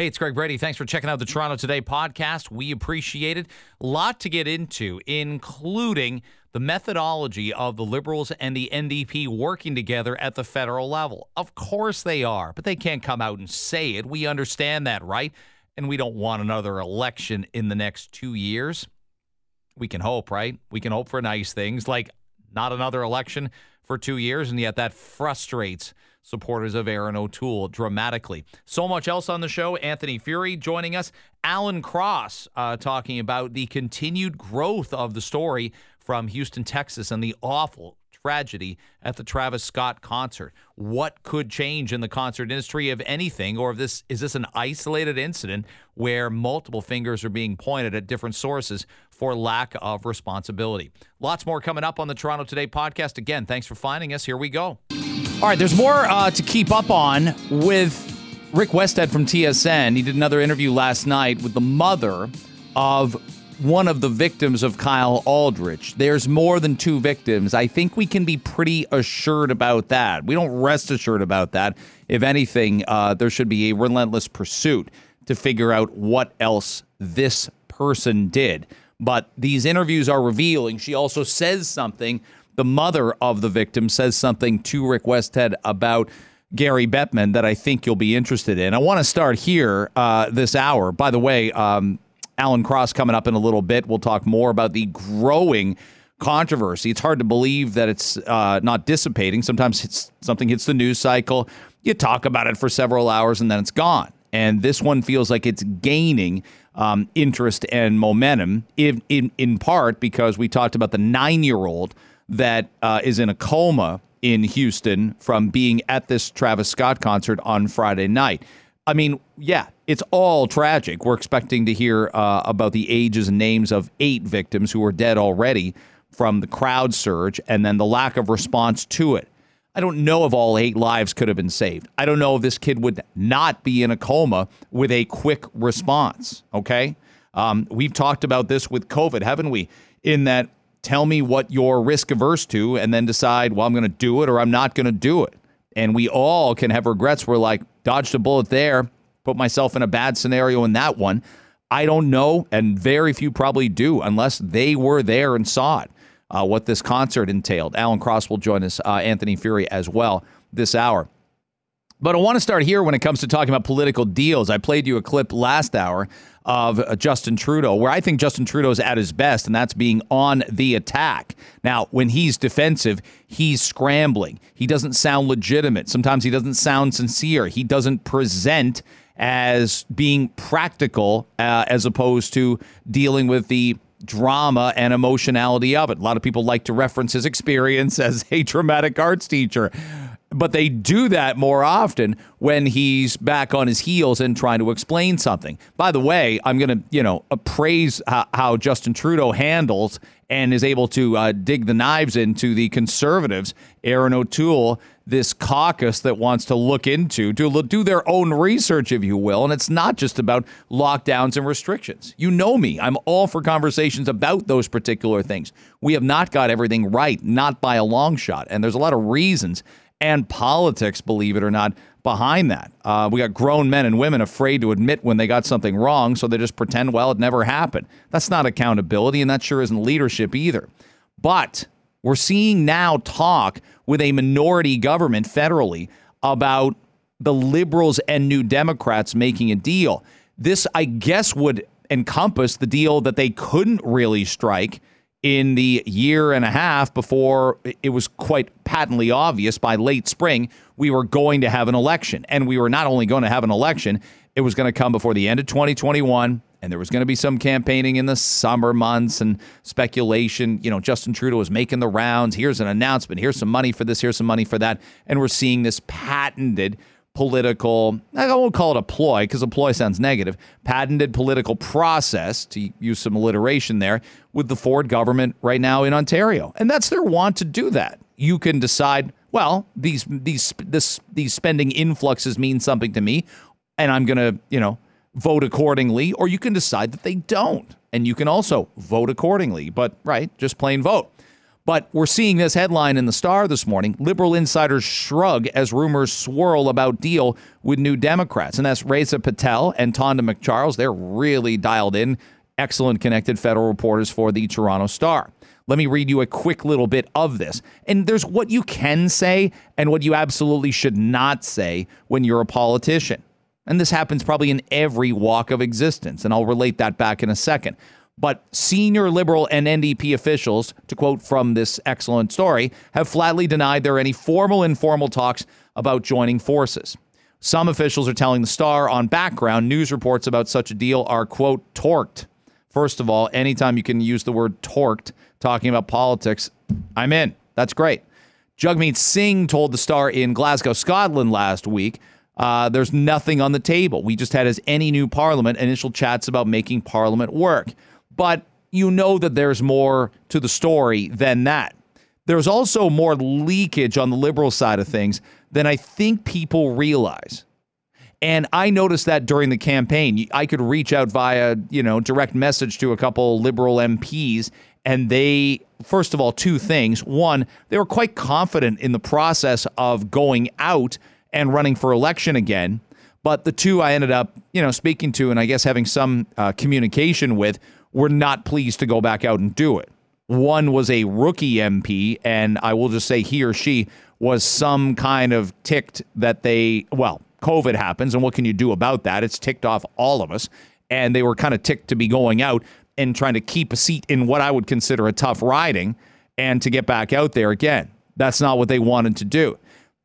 Hey, it's Greg Brady. Thanks for checking out the Toronto Today podcast. We appreciate it. A lot to get into, including the methodology of the Liberals and the NDP working together at the federal level. Of course they are, but they can't come out and say it. We understand that, right? And we don't want another election in the next two years. We can hope, right? We can hope for nice things like not another election for two years, and yet that frustrates supporters of Erin O'Toole dramatically. So much else on the show. Anthony Furey joining us. Alan Cross uh, talking about the continued growth of the story from Houston, Texas, and the awful tragedy at the Travis Scott concert. What could change in the concert industry, if anything, or if this is this an isolated incident where multiple fingers are being pointed at different sources for lack of responsibility? Lots more coming up on the Toronto Today podcast. Again, thanks for finding us. Here we go. All right, there's more uh, to keep up on with Rick Westhead from TSN. He did another interview last night with the mother of one of the victims of Kyle Aldrich. There's more than two victims. I think we can be pretty assured about that. We don't rest assured about that. If anything, uh, there should be a relentless pursuit to figure out what else this person did. But these interviews are revealing. She also says something the mother of the victim says something to Rick Westhead about Gary Bettman that I think you'll be interested in. I want to start here uh, this hour. By the way, um, Alan Cross coming up in a little bit. We'll talk more about the growing controversy. It's hard to believe that it's uh, not dissipating. Sometimes something hits the news cycle, you talk about it for several hours, and then it's gone. And this one feels like it's gaining um, interest and momentum, in, in, in part because we talked about the nine year old that uh, is in a coma in Houston from being at this Travis Scott concert on Friday night. I mean, yeah, it's all tragic. We're expecting to hear uh, about the ages and names of eight victims who are dead already from the crowd surge and then the lack of response to it. I don't know if all eight lives could have been saved. I don't know if this kid would not be in a coma with a quick response. Okay. Um, we've talked about this with COVID, haven't we? In that tell me what you're risk averse to and then decide, well, I'm going to do it or I'm not going to do it. And we all can have regrets. We're like, dodged a bullet there, put myself in a bad scenario in that one. I don't know, and very few probably do unless they were there and saw it, uh, what this concert entailed. Alan Cross will join us, uh, Anthony Furey as well this hour. But I want to start here when it comes to talking about political deals. I played you a clip last hour of uh, Justin Trudeau, where I think Justin Trudeau's at his best, and that's being on the attack. Now, when he's defensive, he's scrambling. He doesn't sound legitimate. Sometimes he doesn't sound sincere. He doesn't present as being practical uh, as opposed to dealing with the drama and emotionality of it. A lot of people like to reference his experience as a dramatic arts teacher but they do that more often when he's back on his heels and trying to explain something. By the way, I'm going to, you know, praise how, how, Justin Trudeau handles and is able to uh, dig the knives into the conservatives, Erin O'Toole, this caucus that wants to look into, to do their own research, if you will. And it's not just about lockdowns and restrictions. You know me, I'm all for conversations about those particular things. We have not got everything right, not by a long shot. And there's a lot of reasons and politics, believe it or not, behind that. Uh, we got grown men and women afraid to admit when they got something wrong, so they just pretend, well, it never happened. That's not accountability, and that sure isn't leadership either. But we're seeing now talk with a minority government federally about the liberals and new Democrats making a deal. This, I guess, would encompass the deal that they couldn't really strike in the year and a half before it was quite patently obvious by late spring we were going to have an election. And we were not only going to have an election, it was going to come before the end of 2021. And there was going to be some campaigning in the summer months and speculation. You know, Justin Trudeau was making the rounds. Here's an announcement. Here's some money for this. Here's some money for that. And we're seeing this patented political, I won't call it a ploy because a ploy sounds negative, patented political process, to use some alliteration there, with the Ford government right now in Ontario. And that's their want to do that. You can decide, well, these these this these spending influxes mean something to me, and I'm going to, you know, vote accordingly, or you can decide that they don't. And you can also vote accordingly, but right, just plain vote. But we're seeing this headline in the Star this morning Liberal insiders shrug as rumors swirl about deal with New Democrats. And that's Raisa Patel and Tonda MacCharles. They're really dialed in, excellent connected federal reporters for the Toronto Star. Let me read you a quick little bit of this. And there's what you can say and what you absolutely should not say when you're a politician. And this happens probably in every walk of existence. And I'll relate that back in a second. But senior Liberal and NDP officials, to quote from this excellent story, have flatly denied there are any formal informal talks about joining forces. Some officials are telling the Star on background news reports about such a deal are, quote, torqued. First of all, anytime you can use the word torqued talking about politics, I'm in. That's great. Jagmeet Singh told the Star in Glasgow, Scotland last week uh, there's nothing on the table. We just had, as any new parliament, initial chats about making parliament work but you know that there's more to the story than that. There's also more leakage on the liberal side of things than I think people realize. And I noticed that during the campaign. I could reach out via, you know, direct message to a couple liberal MPs and they first of all two things. One, they were quite confident in the process of going out and running for election again. But the two I ended up, you know, speaking to and I guess having some uh, communication with were not pleased to go back out and do it. One was a rookie MP, and I will just say he or she was some kind of ticked that they, well, COVID happens, and what can you do about that? It's ticked off all of us. And they were kind of ticked to be going out and trying to keep a seat in what I would consider a tough riding and to get back out there again. That's not what they wanted to do.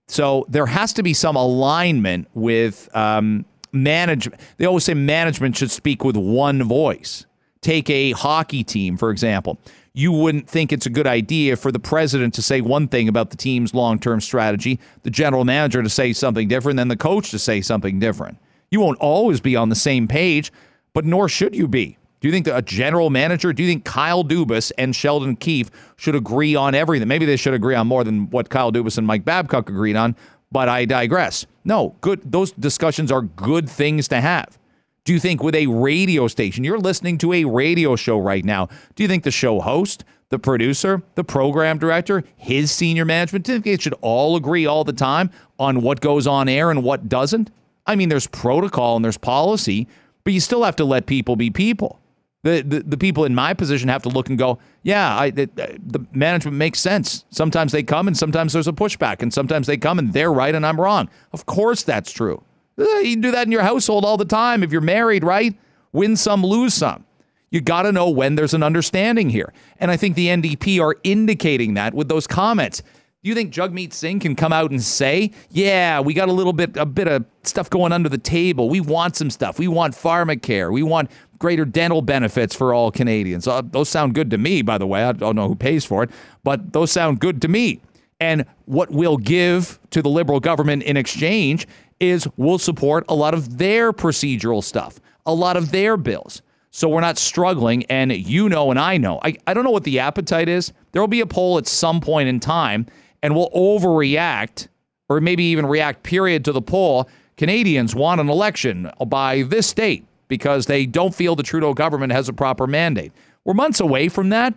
So there has to be some alignment with um, management. They always say management should speak with one voice. Take a hockey team, for example. You wouldn't think it's a good idea for the president to say one thing about the team's long term strategy, the general manager to say something different, then the coach to say something different. You won't always be on the same page, but nor should you be. Do you think a general manager, do you think Kyle Dubas and Sheldon Keefe should agree on everything? Maybe they should agree on more than what Kyle Dubas and Mike Babcock agreed on, but I digress. No, good those discussions are good things to have. Do you think with a radio station, you're listening to a radio show right now, do you think the show host, the producer, the program director, his senior management, they should all agree all the time on what goes on air and what doesn't? I mean, there's protocol and there's policy, but you still have to let people be people. The, the, the people in my position have to look and go, yeah, I, the, the management makes sense. Sometimes they come and sometimes there's a pushback, and sometimes they come and they're right and I'm wrong. Of course, that's true. Eh, you can do that in your household all the time if you're married, right? Win some, lose some. You got to know when there's an understanding here. And I think the NDP are indicating that with those comments. Do you think Jagmeet Singh can come out and say, "Yeah, we got a little bit a bit of stuff going under the table. We want some stuff. We want pharmacare. We want greater dental benefits for all Canadians." Uh, those sound good to me, by the way. I don't know who pays for it, but those sound good to me. And what we'll give to the Liberal government in exchange is we'll support a lot of their procedural stuff, a lot of their bills. So we're not struggling. And you know, and I know, I, I don't know what the appetite is. There will be a poll at some point in time, and we'll overreact or maybe even react, period, to the poll. Canadians want an election by this date because they don't feel the Trudeau government has a proper mandate. We're months away from that,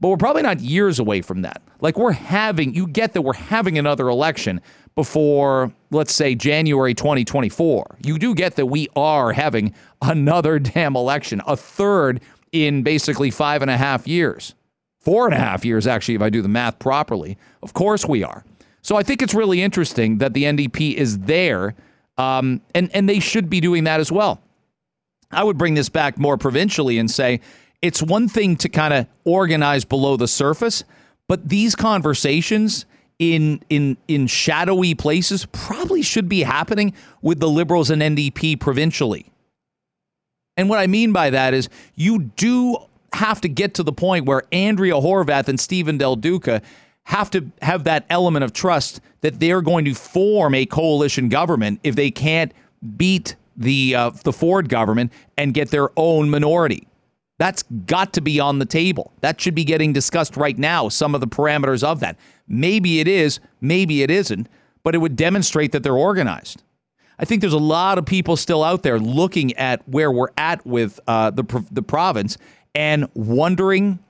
but we're probably not years away from that. Like we're having, you get that we're having another election before, let's say, January 2024. You do get that we are having another damn election, a third in basically five and a half years. Four and a half years, actually, if I do the math properly. Of course we are. So I think it's really interesting that the NDP is there, um, and, and they should be doing that as well. I would bring this back more provincially and say it's one thing to kind of organize below the surface, but these conversations in in in shadowy places probably should be happening with the liberals and NDP provincially. And what I mean by that is you do have to get to the point where Andrea Horwath and Stephen Del Duca have to have that element of trust that they're going to form a coalition government if they can't beat the uh, the Ford government and get their own minority. That's got to be on the table. That should be getting discussed right now, some of the parameters of that. Maybe it is, maybe it isn't, but it would demonstrate that they're organized. I think there's a lot of people still out there looking at where we're at with uh, the, the province and wondering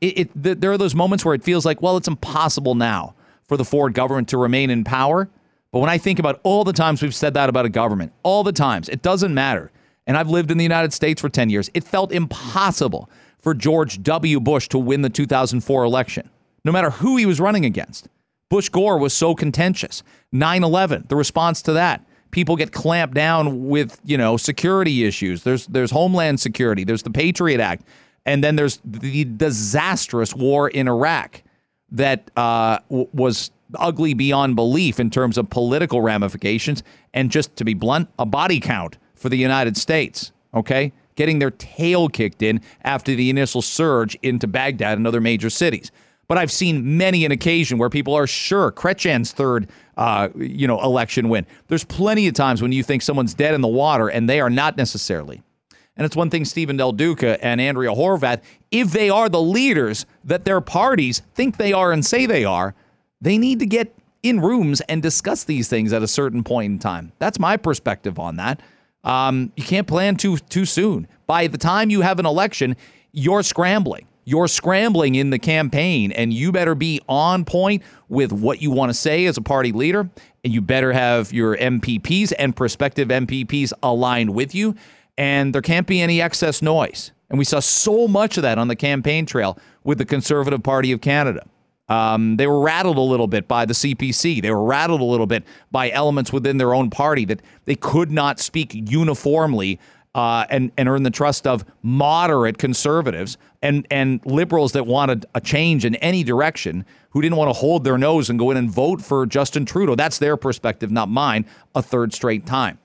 it, it th- there are those moments where it feels like, well, it's impossible now for the Ford government to remain in power. But when I think about all the times we've said that about a government, all the times, it doesn't matter. And I've lived in the United States for 10 years. It felt impossible for George W. Bush to win the 2004 election, no matter who he was running against. Bush Gore was so contentious. 9 11, the response to that. People get clamped down with, you know, security issues. There's there's Homeland Security, there's the Patriot Act, and then there's the disastrous war in Iraq that uh, w- was ugly beyond belief in terms of political ramifications and just to be blunt, a body count for the United States. Okay, getting their tail kicked in after the initial surge into Baghdad and other major cities. But I've seen many an occasion where people are sure Chrétien's third, uh, you know, election win. There's plenty of times when you think someone's dead in the water, and they are not necessarily. And it's one thing Stephen Del Duca and Andrea Horwath, if they are the leaders that their parties think they are and say they are, they need to get in rooms and discuss these things at a certain point in time. That's my perspective on that. Um, you can't plan too too soon. By the time you have an election, you're scrambling. You're scrambling in the campaign, and you better be on point with what you want to say as a party leader, and you better have your MPPs and prospective MPPs aligned with you, and there can't be any excess noise. And we saw so much of that on the campaign trail with the Conservative Party of Canada. Um, they were rattled a little bit by the CPC. They were rattled a little bit by elements within their own party that they could not speak uniformly uh, and and earn the trust of moderate conservatives and and liberals that wanted a change in any direction, who didn't want to hold their nose and go in and vote for Justin Trudeau. That's their perspective, not mine. A third straight time.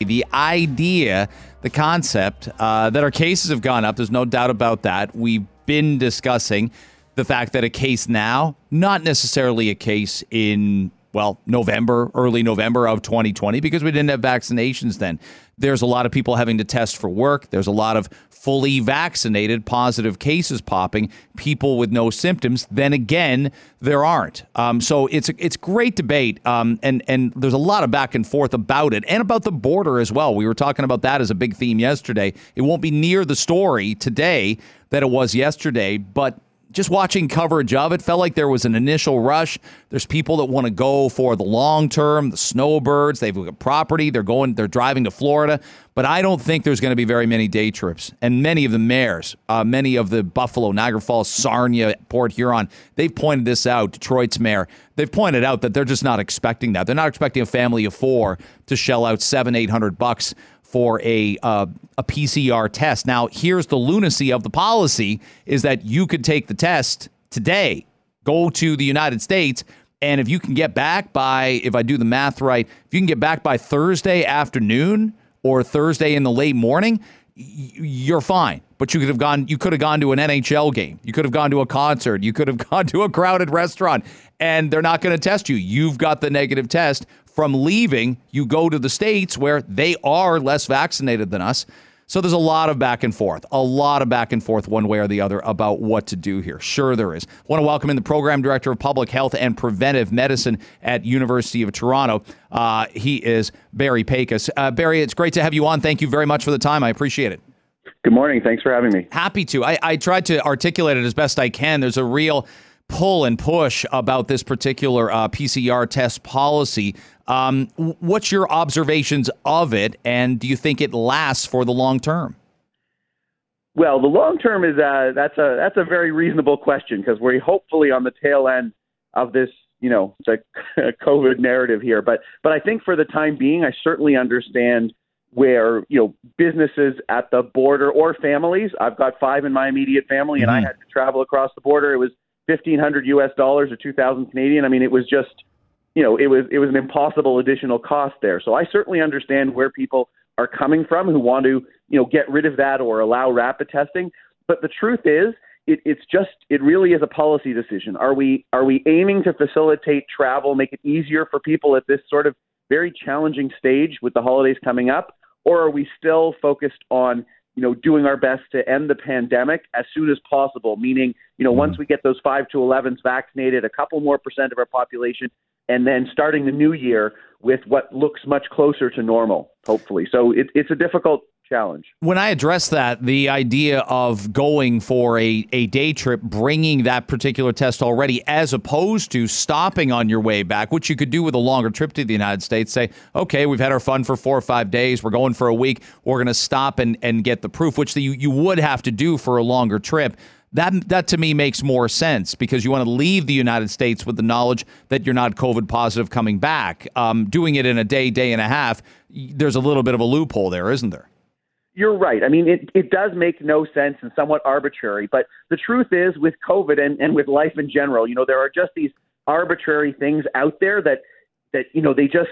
The idea, the concept uh, that our cases have gone up. There's no doubt about that. We've been discussing the fact that a case now, not necessarily a case in, well, November, early November of 2020, because we didn't have vaccinations then. There's a lot of people having to test for work. There's a lot of fully vaccinated positive cases popping, people with no symptoms. Then again, there aren't. Um, so it's a, it's great debate, um, and and there's a lot of back and forth about it, and about the border as well. We were talking about that as a big theme yesterday. It won't be near the story today that it was yesterday, but just watching coverage of it, felt like there was an initial rush. There's people that want to go for the long term, the snowbirds. They've got property. They're going. They're driving to Florida. But I don't think there's going to be very many day trips. And many of the mayors, uh, many of the Buffalo, Niagara Falls, Sarnia, Port Huron, they've pointed this out. Detroit's mayor, they've pointed out that they're just not expecting that. They're not expecting a family of four to shell out seven, eight hundred bucks for a uh, a PCR test. Now, here's the lunacy of the policy: is that you could take the test today, go to the United States, and if you can get back by, if I do the math right, if you can get back by Thursday afternoon or Thursday in the late morning, you're fine. But you could have gone. You could have gone to an NHL game. You could have gone to a concert. You could have gone to a crowded restaurant, and they're not going to test you. You've got the negative test from leaving, you go to the states where they are less vaccinated than us. So there's a lot of back and forth, a lot of back and forth one way or the other about what to do here. Sure there is. I want to welcome in the program director of public health and preventive medicine at University of Toronto. Uh, he is Barry Pakes. Uh, Barry, it's great to have you on. Thank you very much for the time. I appreciate it. Good morning. Thanks for having me. Happy to. I, I tried to articulate it as best I can. There's a real pull and push about this particular uh, PCR test policy. Um, what's your observations of it, and do you think it lasts for the long term? Well, the long term is uh, that's a that's a very reasonable question because we're hopefully on the tail end of this, you know, the COVID narrative here. But but I think for the time being, I certainly understand where you know businesses at the border or families. I've got five in my immediate family, and mm-hmm. I had to travel across the border. It was fifteen hundred U.S. dollars or two thousand Canadian. I mean, it was just you know, it was it was an impossible additional cost there. So I certainly understand where people are coming from who want to, you know, get rid of that or allow rapid testing. But the truth is, it, it's just it really is a policy decision. Are we are we aiming to facilitate travel, make it easier for people at this sort of very challenging stage with the holidays coming up, or are we still focused on you know doing our best to end the pandemic as soon as possible? Meaning, you know, once mm-hmm. we get those five to 11s vaccinated, a couple more percent of our population and then starting the new year with what looks much closer to normal, hopefully. So it, it's a difficult challenge. When I address that, the idea of going for a, a day trip, bringing that particular test already, as opposed to stopping on your way back, which you could do with a longer trip to the United States, say, okay, we've had our fun for four or five days, we're going for a week, we're going to stop and, and get the proof, which the, you, you would have to do for a longer trip. That, that to me makes more sense because you want to leave the United States with the knowledge that you're not COVID positive coming back. Um, doing it in a day, day and a half, there's a little bit of a loophole there, isn't there? You're right. I mean, it, it does make no sense and somewhat arbitrary. But the truth is, with COVID and, and with life in general, you know, there are just these arbitrary things out there that that you know they just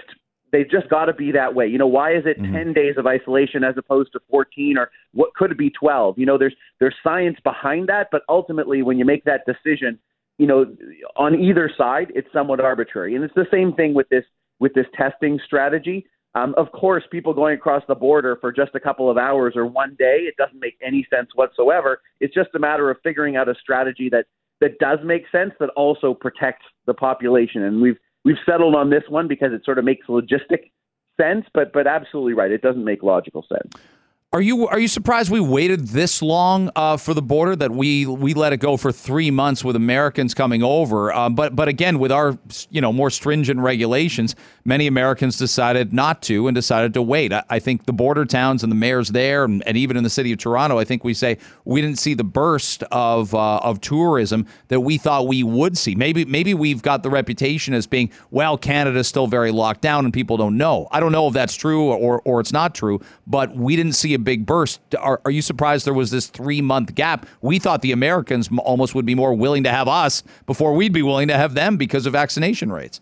they've just got to be that way. You know, why is it mm-hmm. 10 days of isolation as opposed to 14 or what could it be 12? You know, there's there's science behind that, but ultimately when you make that decision, you know, on either side, it's somewhat arbitrary. And it's the same thing with this with this testing strategy. Um, of course, people going across the border for just a couple of hours or one day, it doesn't make any sense whatsoever. It's just a matter of figuring out a strategy that that does make sense that also protects the population. And we've we've settled on this one because it sort of makes logistic sense, but but absolutely right, it doesn't make logical sense. Are you are you surprised we waited this long uh, for the border that we we let it go for three months with Americans coming over? Uh, but but again, with our you know more stringent regulations, many Americans decided not to and decided to wait. I, I think the border towns and the mayors there, and, and, even in the city of Toronto, I think we say we didn't see the burst of uh, of tourism that we thought we would see. Maybe maybe we've got the reputation as being well, Canada's still very locked down and people don't know. I don't know if that's true or or it's not true, but we didn't see a big burst. Are, are you surprised there was this three month gap? We thought the Americans almost would be more willing to have us before we'd be willing to have them because of vaccination rates.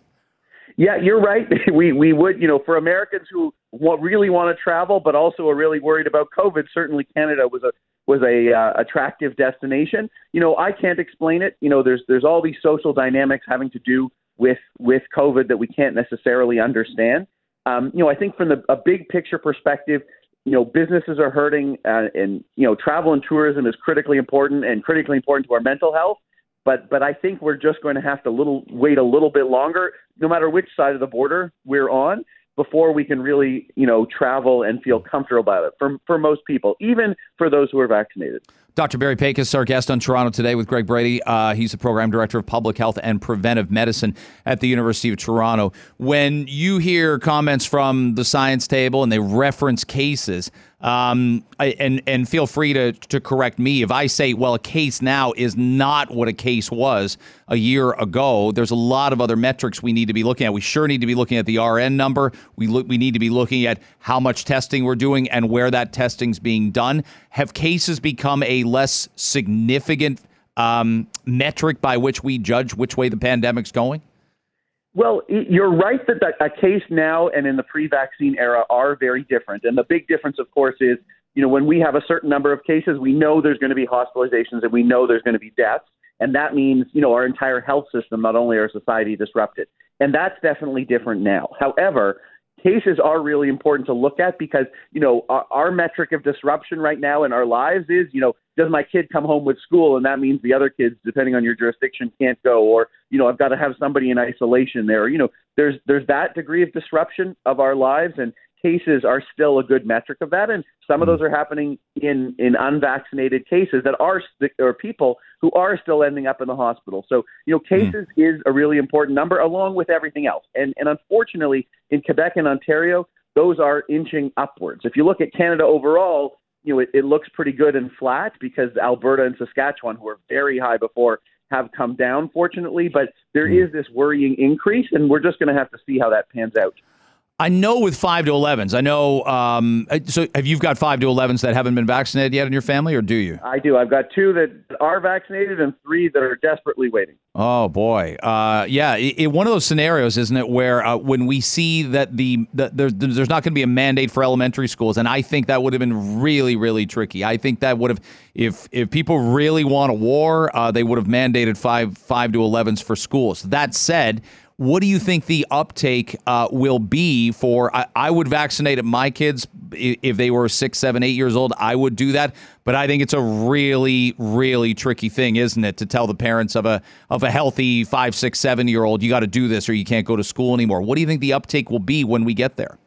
Yeah, you're right. We we would, you know, for Americans who really want to travel but also are really worried about COVID, certainly Canada was a was a uh, attractive destination. You know, I can't explain it. You know, there's there's all these social dynamics having to do with with COVID that we can't necessarily understand. Um, you know, I think from the, a big picture perspective, you know, businesses are hurting, uh, and you know, travel and tourism is critically important and critically important to our mental health. But but I think we're just going to have to little wait a little bit longer, no matter which side of the border we're on, before we can really you know travel and feel comfortable about it for for most people, even for those who are vaccinated. Dr. Barry Pakes, our guest on Toronto today with Greg Brady. Uh, he's the program director of public health and preventive medicine at the University of Toronto. When you hear comments from the science table and they reference cases, um, and and feel free to to correct me if I say, well, a case now is not what a case was a year ago. There's a lot of other metrics we need to be looking at. We sure need to be looking at the RN number. We look, we need to be looking at how much testing we're doing and where that testing's being done. Have cases become a less significant um, metric by which we judge which way the pandemic's going? Well, you're right that a case now and in the pre-vaccine era are very different, and the big difference, of course, is you know when we have a certain number of cases, we know there's going to be hospitalizations and we know there's going to be deaths, and that means you know our entire health system, not only our society, disrupted, and that's definitely different now. However, cases are really important to look at because you know our, our metric of disruption right now in our lives is you know does my kid come home with school? And that means the other kids depending on your jurisdiction can't go. Or you know I've got to have somebody in isolation there. You know there's there's that degree of disruption of our lives. And cases are still a good metric of that, and some of those are happening in in unvaccinated cases that are or people who are still ending up in the hospital. So you know, cases mm. is a really important number along with everything else, and and unfortunately in Quebec and Ontario, those are inching upwards. If you look at Canada overall. You know, it, it looks pretty good and flat because Alberta and Saskatchewan, who were very high before, have come down, fortunately. But there mm. this worrying increase, and we're just going to have to see how that pans out. I know with five to 11s. I know. Um, so, have you got five to 11s that haven't been vaccinated yet in your family, or do you? I do. I've got two that are vaccinated and three that are desperately waiting. Oh boy, uh, yeah. It, it, one of those scenarios, isn't it, where uh, when we see that the, the there's, there's not going to be a mandate for elementary schools, and I think that would have been really, really tricky. I think that would have, if if people really want a war, uh, they would have mandated five five to 11s for schools. That said What do you think the uptake uh, will be for? I, I, would vaccinate my kids if they were six, seven, eight years old. I would do that, but I think it's a really, really tricky thing, isn't it, to tell the parents of a of a healthy five, six, seven year old you got to do this or you can't go to school anymore. What do you think the uptake will be when we get there?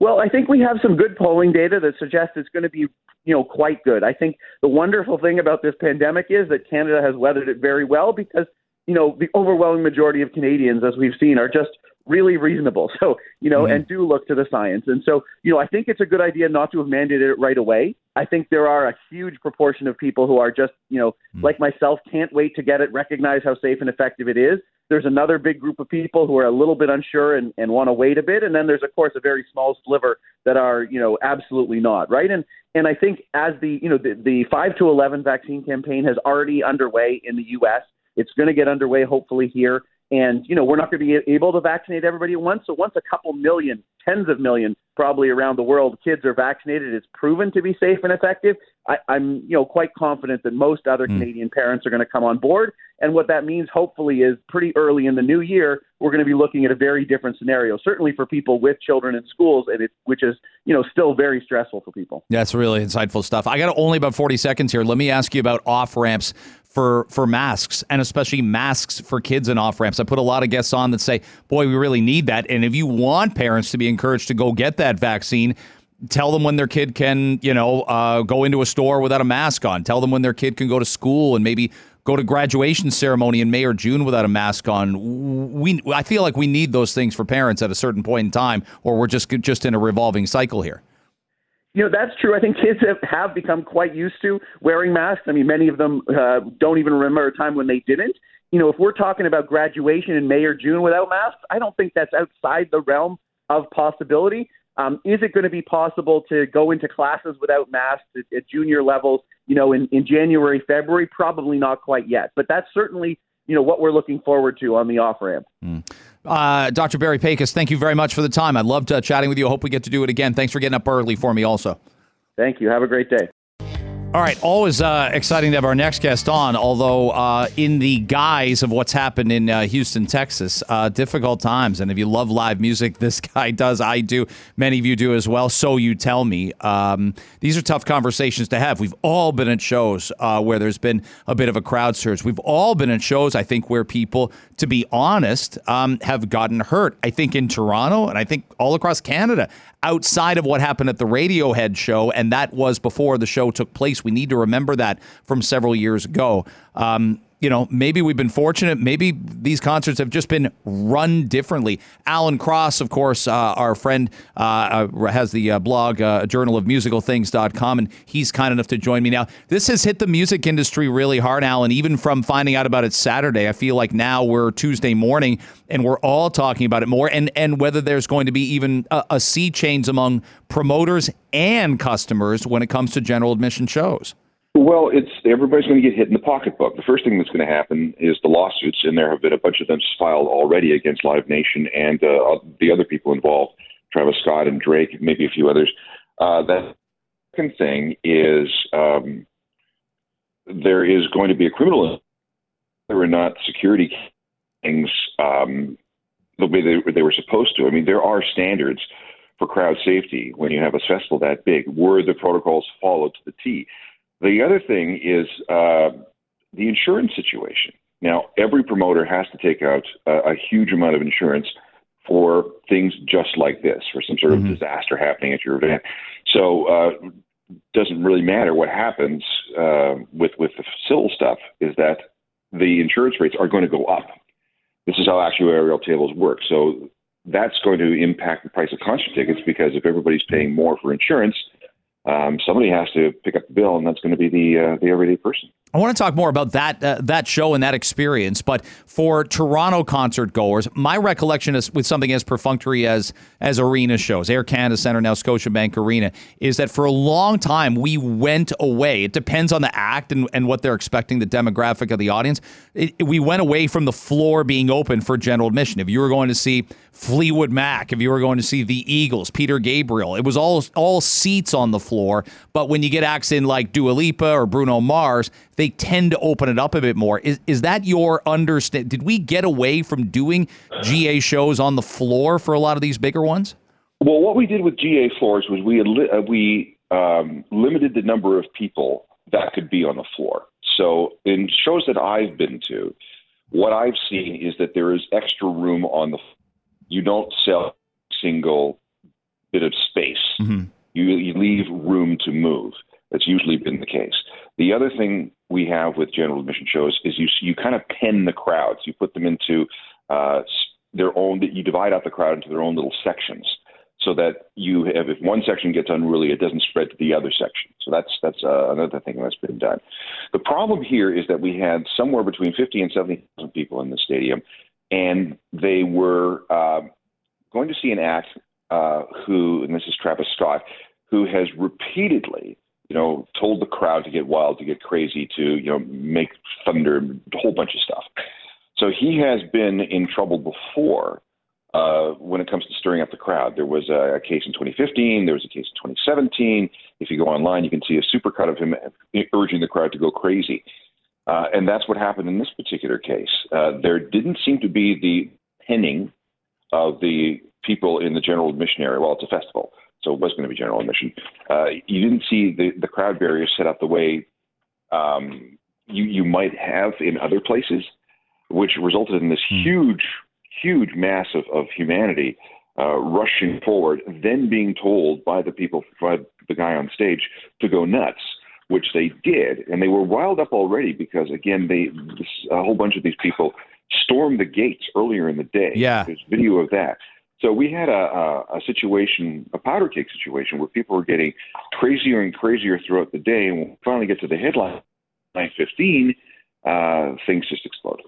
Well, I think we have some good polling data that suggests it's going to be, you know, quite good. I think the wonderful thing about this pandemic is that Canada has weathered it very well because, you know, the overwhelming majority of Canadians, as we've seen, are just really reasonable. So, you know, mm-hmm. and do look to the science. And so, you know, I think it's a good idea not to have mandated it right away. I think there are a huge proportion of people who are just, you know, mm-hmm. like myself, can't wait to get it, recognize how safe and effective it is. There's another big group of people who are a little bit unsure and, and want to wait a bit. And then there's, of course, a very small sliver that are, you know, absolutely not, right? And and I think as the, you know, the, the 5 to 11 vaccine campaign has already underway in the U.S., it's going to get underway hopefully here. And, you know, we're not going to be able to vaccinate everybody at once. So once a couple million, tens of million, probably around the world, kids are vaccinated, it's proven to be safe and effective. I, I'm, you know, quite confident that most other mm. Canadian parents are going to come on board. And what that means, hopefully, is pretty early in the new year, we're going to be looking at a very different scenario. Certainly for people with children in schools, and it, which is, you know, still very stressful for people. That's really insightful stuff. I got only about 40 seconds here. Let me ask you about off ramps for for masks and especially masks for kids and off ramps. I put a lot of guests on that say, "Boy, we really need that." And if you want parents to be encouraged to go get that vaccine, tell them when their kid can, you know, uh, go into a store without a mask on. Tell them when their kid can go to school and maybe go to graduation ceremony in May or June without a mask on. We I feel like we need those things for parents at a certain point in time, or we're just just in a revolving cycle here. You know, that's true. I think kids have, have become quite used to wearing masks. I mean, many of them uh, don't even remember a time when they didn't. You know, if we're talking about graduation in May or June without masks, I don't think that's outside the realm of possibility. Um, is it going to be possible to go into classes without masks at, at junior levels, you know, in, in January, February? Probably not quite yet, but that's certainly, you know, what we're looking forward to on the off ramp. Mm. Uh, Dr. Barry Pakes, thank you very much for the time. I loved uh, chatting with you. I hope we get to do it again. Thanks for getting up early for me also. Thank you. Have a great day. All right, always uh, exciting to have our next guest on. Although, uh, in the guise of what's happened in uh, Houston, Texas, uh, difficult times. And if you love live music, this guy does. I do. Many of you do as well. So you tell me. Um, these are tough conversations to have. We've all been at shows uh, where there's been a bit of a crowd surge. We've all been at shows, I think, where people, to be honest, um, have gotten hurt. I think in Toronto, and I think all across Canada outside of what happened at the Radiohead show, and that was before the show took place. We need to remember that from several years ago. Um, you know, maybe we've been fortunate. Maybe these concerts have just been run differently. Alan Cross, of course, uh, our friend, uh, uh, has the uh, blog, uh, Journal of Musicalthings.com, and he's kind enough to join me now. This has hit the music industry really hard, Alan, even from finding out about it Saturday. I feel like now we're Tuesday morning and we're all talking about it more, and, and whether there's going to be even a, a sea change among promoters and customers when it comes to general admission shows. Well, it's everybody's going to get hit in the pocketbook. The first thing that's going to happen is the lawsuits, and there have been a bunch of them filed already against Live Nation and uh, the other people involved, Travis Scott and Drake, maybe a few others. Uh, the second thing is um, there is going to be a criminal whether or not security things um, the way they, they were supposed to. I mean, there are standards for crowd safety when you have a festival that big. Were the protocols followed to the T? The other thing is uh, the insurance situation. Now, every promoter has to take out a, a huge amount of insurance for things just like this, for some sort of mm-hmm. disaster happening at your event. So, uh, doesn't really matter what happens uh, with with the civil stuff. Is that the insurance rates are going to go up. This is how actuarial tables work. So that's going to impact the price of concert tickets because if everybody's paying more for insurance, um, somebody has to pick up the bill, and that's going to be the uh, the everyday person. I want to talk more about that uh, that show and that experience, but for Toronto concert goers, my recollection is with something as perfunctory as as arena shows, Air Canada Centre, now Scotiabank Arena, is that for a long time we went away. It depends on the act and, and what they're expecting, the demographic of the audience. It, we went away from the floor being open for general admission. If you were going to see Fleetwood Mac, if you were going to see the Eagles, Peter Gabriel, it was all all seats on the floor. But when you get acts in like Dua Lipa or Bruno Mars, they they tend to open it up a bit more. Is is that your understand? Did we get away from doing GA shows on the floor for a lot of these bigger ones? Well, what we did with GA floors was we li- uh, we um, limited the number of people that could be on the floor. So in shows that I've been to, what I've seen is that there is extra room on the. You don't sell single bit of space. Mm-hmm. You, you leave room to move. That's usually been the case. The other thing we have with general admission shows is you you kind of pen the crowds. You put them into uh, their own. You divide out the crowd into their own little sections, so that you have if one section gets unruly, it doesn't spread to the other section. So that's that's uh, another thing that's been done. The problem here is that we had somewhere between fifty and seventy thousand people in the stadium, and they were uh, going to see an act uh, who, and this is Travis Scott, who has repeatedly you know, told the crowd to get wild, to get crazy, to you know, make thunder, a whole bunch of stuff. So he has been in trouble before uh, when it comes to stirring up the crowd. There was a, a case in 2015. There was a case in 2017. If you go online, you can see a supercut of him urging the crowd to go crazy. Uh, and that's what happened in this particular case. Uh, there didn't seem to be the penning of the people in the general admission area. Well, it's a festival so it was going to be general admission. Uh, you didn't see the, the crowd barriers set up the way um, you you might have in other places, which resulted in this hmm. huge, huge mass of, of humanity uh, rushing forward, then being told by the people, by the guy on stage, to go nuts, which they did, and they were riled up already because again, they this, a whole bunch of these people stormed the gates earlier in the day. Yeah, there's video of that. So we had a, a, a situation, a powder cake situation, where people were getting crazier and crazier throughout the day, and when we finally get to the headline, 9:15, uh, things just exploded.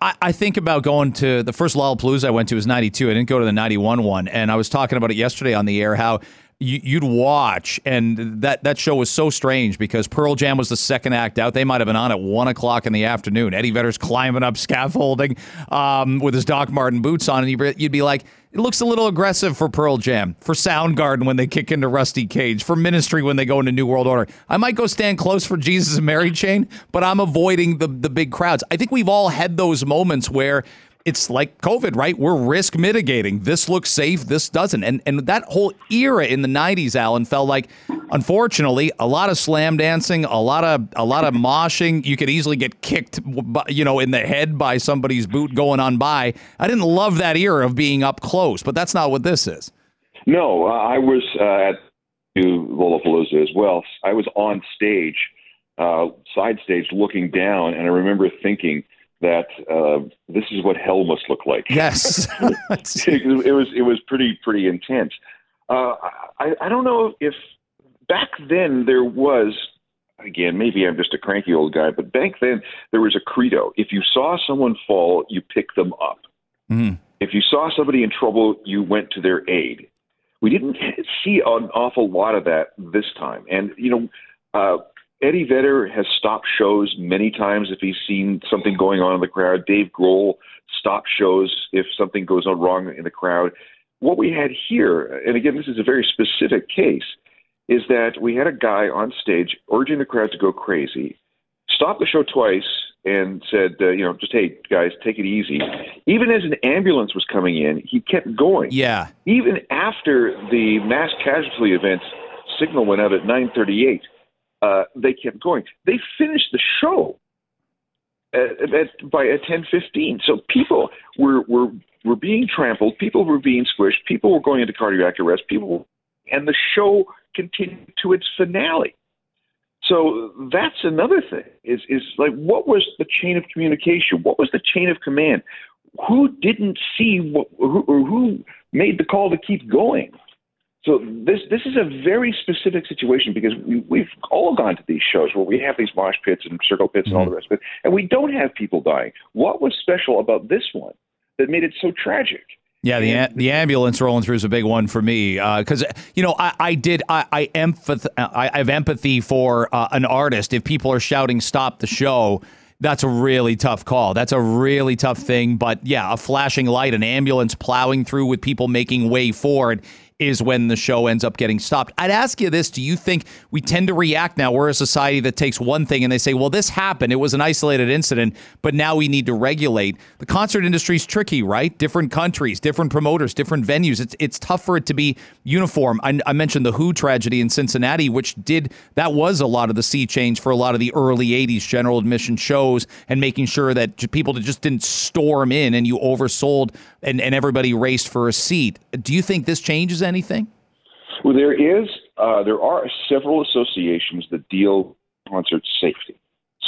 I, I think about going to the first Lollapalooza I went to was 92. I didn't go to the 91 one. And I was talking about it yesterday on the air how you, would watch, and that that show was so strange because Pearl Jam was the second act out. They might have been on at one o'clock in the afternoon. Eddie Vedder's climbing up scaffolding um, with his Doc Martin boots on, and you'd be like, it looks a little aggressive for Pearl Jam, for Soundgarden when they kick into Rusty Cage, for Ministry when they go into New World Order. I might go stand close for Jesus and Mary Chain, but I'm avoiding the the big crowds. I think we've all had those moments where it's like COVID, right? We're risk mitigating. This looks safe, this doesn't. And and that whole era in the 90s, Alan, felt like unfortunately a lot of slam dancing, a lot of a lot of moshing. You could easily get kicked you know in the head by somebody's boot going on by. I didn't love that era of being up close, but that's not what this is. No, I was uh, at Lollapalooza as well. I was on stage, uh, side stage, looking down, and I remember thinking that uh, this is what hell must look like. Yes, it, it, was it was pretty pretty intense. Uh, I, I don't know if back then there was again maybe I'm just a cranky old guy, but back then there was a credo: if you saw someone fall, you pick them up. Mm-hmm. If you saw somebody in trouble, you went to their aid. We didn't see an awful lot of that this time, and you know. Uh, Eddie Vedder has stopped shows many times if he's seen something going on in the crowd. Dave Grohl stopped shows if something goes on wrong in the crowd. What we had here, and again, this is a very specific case, is that we had a guy on stage urging the crowd to go crazy, stopped the show twice, and said, uh, you know, just hey guys, take it easy. Even as an ambulance was coming in, he kept going. Yeah. Even after the mass casualty event signal went out at 9:38 uh, they kept going. They finished the show at, at, by at ten fifteen. So people were were were being trampled. People were being squished. People were going into cardiac arrest. People, and the show continued to its finale. So that's another thing. Is is like what was the chain of communication? What was the chain of command? Who didn't see what, who, or who made the call to keep going? So this this is a very specific situation because we, have all gone to these shows where we have these mosh pits and circle pits mm-hmm. and all the mm-hmm. rest of it, and we don't have people dying. What was special about this one that made it so tragic? Yeah, the the ambulance rolling through is a big one for me because uh, you know I, I did I I, empath- I, I have empathy for uh, an artist if people are shouting stop the show that's a really tough call. That's a really tough thing. But yeah, a flashing light, an ambulance plowing through with people making way forward. Is when the show ends up getting stopped. I'd ask you this: Do you think we tend to react now? We're a society that takes one thing and they say, "Well, this happened; it was an isolated incident, but now we need to regulate." The concert industry is tricky, right? Different countries, different promoters, different venues. It's it's tough for it to be uniform. I, I mentioned the Who tragedy in Cincinnati, which did that was a lot of the sea change for a lot of the early '80s general admission shows, and making sure that people just didn't storm in and you oversold and, and everybody raced for a seat. Do you think this changes anything? Well, there is. Uh, there are several associations that deal with concert safety.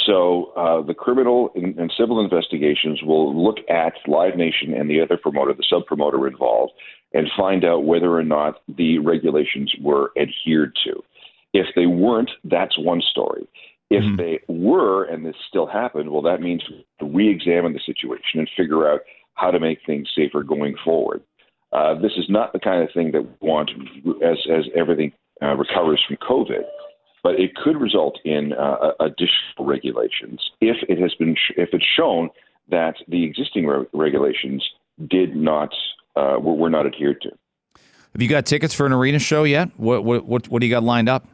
So uh, the criminal and, and, civil investigations will look at Live Nation and the other promoter, the sub promoter involved, and find out whether or not the regulations were adhered to. If they weren't, that's one story. If mm-hmm. they were, and this still happened, well, that means to re-examine the situation and figure out how to make things safer going forward. Uh, this is not the kind of thing that we want as as everything uh, recovers from COVID, but it could result in uh, additional regulations if it has been sh- if it's shown that the existing re- regulations did not uh, were, not adhered to. Have you got tickets for an arena show yet? What what what, what do you got lined up?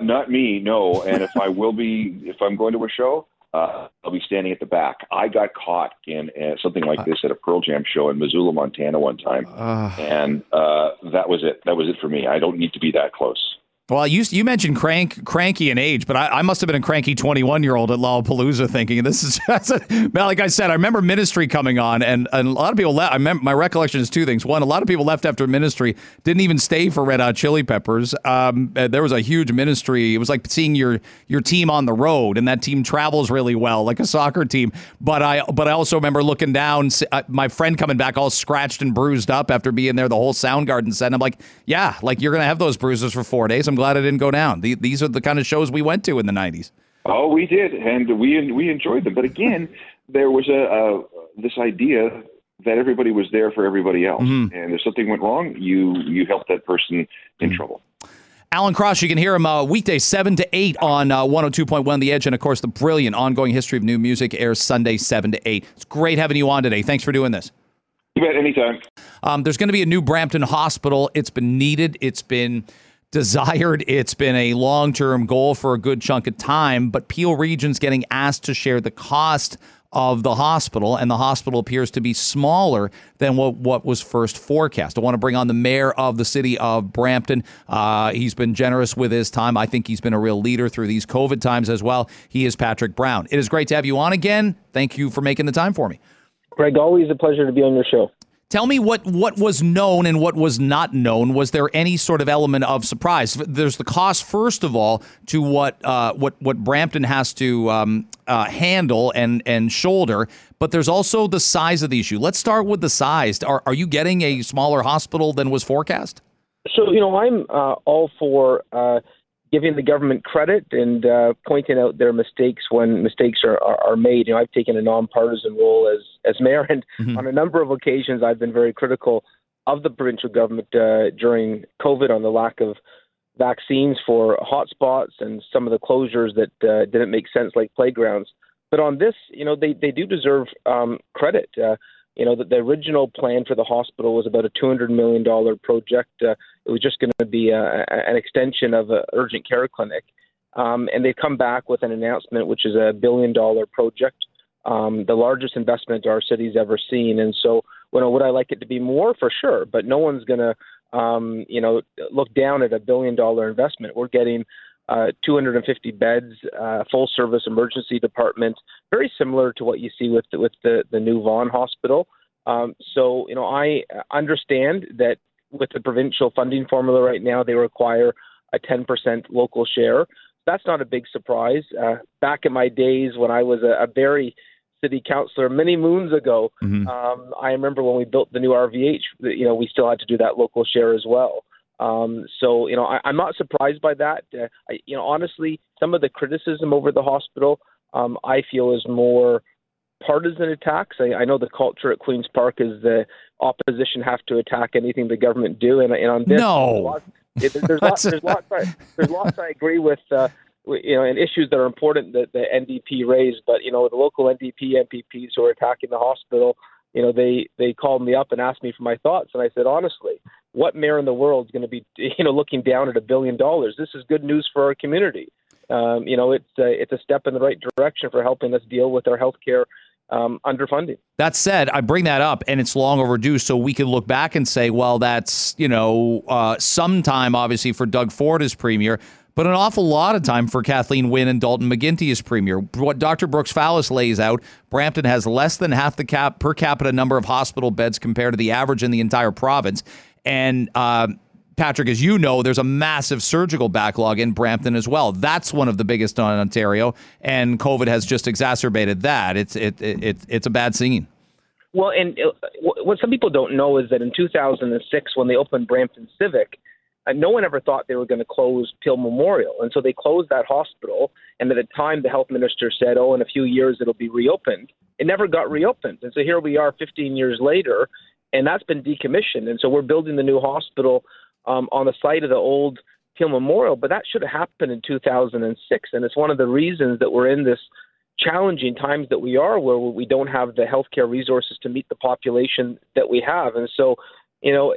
Not me, no. And if I will be, if I'm going to a show, uh, I'll be standing at the back. I got caught in uh, something like this at a Pearl Jam show in Missoula, Montana, one time, uh, and uh, that was it. That was it for me. I don't need to be that close. Well, you you mentioned crank, cranky in age, but I, I must have been a cranky 21 year old at Lollapalooza thinking this is a, like I said. I remember Ministry coming on, and, and a lot of people left. I remember my recollection is two things. One, a lot of people left after Ministry, didn't even stay for Red Hot Chili Peppers. Um, uh, there was a huge Ministry. It was like seeing your your team on the road, and that team travels really well, like a soccer team. But I but I also remember looking down, uh, my friend coming back all scratched and bruised up after being there the whole Soundgarden set. And I'm like, yeah, like you're gonna have those bruises for four days. I'm glad I didn't go down. The, these are the kind of shows we went to in the '90s. Oh, we did, and we we enjoyed them. But again, there was a, a this idea that everybody was there for everybody else, mm-hmm. and if something went wrong, you you helped that person in mm-hmm. trouble. Alan Cross, you can hear him uh, weekdays 7 to 8 on uh, 102.1 The Edge. And of course, the brilliant ongoing history of new music airs Sunday 7 to 8. It's great having you on today. Thanks for doing this. You bet, anytime. Um, there's going to be a new Brampton hospital. It's been needed, it's been desired. It's been a long term goal for a good chunk of time, but Peel Region's getting asked to share the cost of the hospital, and the hospital appears to be smaller than what, what was first forecast. I want to bring on the mayor of the city of Brampton. Uh, he's been generous with his time. I think he's been a real leader through these COVID times as well. He is Patrick Brown. It is great to have you on again. Thank you for making the time for me. Greg, always a pleasure to be on your show. Tell me what, what was known and what was not known. Was there any sort of element of surprise? There's the cost, first of all, to what uh, what what Brampton has to um, uh, handle and and shoulder, but there's also the size of the issue. Let's start with the size. Are are you getting a smaller hospital than was forecast? So you know, I'm uh, all for uh, giving the government credit and uh, pointing out their mistakes when mistakes are, are, are, made. You know, I've taken a nonpartisan role as as mayor, and mm-hmm. on a number of occasions, I've been very critical of the provincial government uh, during COVID on the lack of vaccines for hotspots and some of the closures that uh, didn't make sense, like playgrounds. But on this, you know, they they do deserve um, credit. Uh, you know, the, the original plan for the hospital was about a $200 million project. Uh, it was just going to be a, a, an extension of an urgent care clinic. Um, and they've come back with an announcement, which is a billion dollar project, um, the largest investment our city's ever seen. And so, you know, would I like it to be more? For sure. But no one's going to, um, you know, look down at a billion dollar investment. We're getting uh, 250 beds, uh, full service emergency department, very similar to what you see with the, with the, the new Vaughan Hospital. Um, so, you know, I understand that with the provincial funding formula right now, they require a 10% local share. That's not a big surprise. Uh, back in my days when I was a, a very city councilor many moons ago, mm-hmm. um, I remember when we built the new RVH, you know, we still had to do that local share as well. Um, so you know, I, I'm not surprised by that. Uh, I, you know, honestly, some of the criticism over the hospital, um, I feel, is more partisan attacks. I, I know the culture at Queens Park is the opposition have to attack anything the government do, and, and on this, no. There's lots, there's, lots, there's, lots I, there's lots I agree with. Uh, you know, and issues that are important that the NDP raised, but you know, the local NDP MPPs who are attacking the hospital, you know, they they called me up and asked me for my thoughts, and I said honestly, what mayor in the world is going to be, you know, looking down at a billion dollars? This is good news for our community. Um, you know, it's it's a step in the right direction for helping us deal with our healthcare um, underfunding. That said, I bring that up, and it's long overdue. So we can look back and say, well, that's you know, uh, some time obviously for Doug Ford as premier, but an awful lot of time for Kathleen Wynne and Dalton McGuinty as premier. What Dr. Brooks Fallis lays out, Brampton has less than half the cap per capita number of hospital beds compared to the average in the entire province, and. Uh, Patrick, as you know, there's a massive surgical backlog in Brampton as well. That's one of the biggest in Ontario, and COVID has just exacerbated that. It's it, it, it it's a bad scene. Well, and uh, what some people don't know is that in 2006, when they opened Brampton Civic, uh, no one ever thought they were going to close Peel Memorial, and so they closed that hospital. And at the time, the health minister said, "Oh, in a few years it'll be reopened." It never got reopened, and so here we are, 15 years later, and that's been decommissioned. And so we're building the new hospital um, on the site of the old Peel Memorial, but that should have happened in 2006. And it's one of the reasons that we're in this challenging times that we are, where we don't have the healthcare resources to meet the population that we have. And so, you know,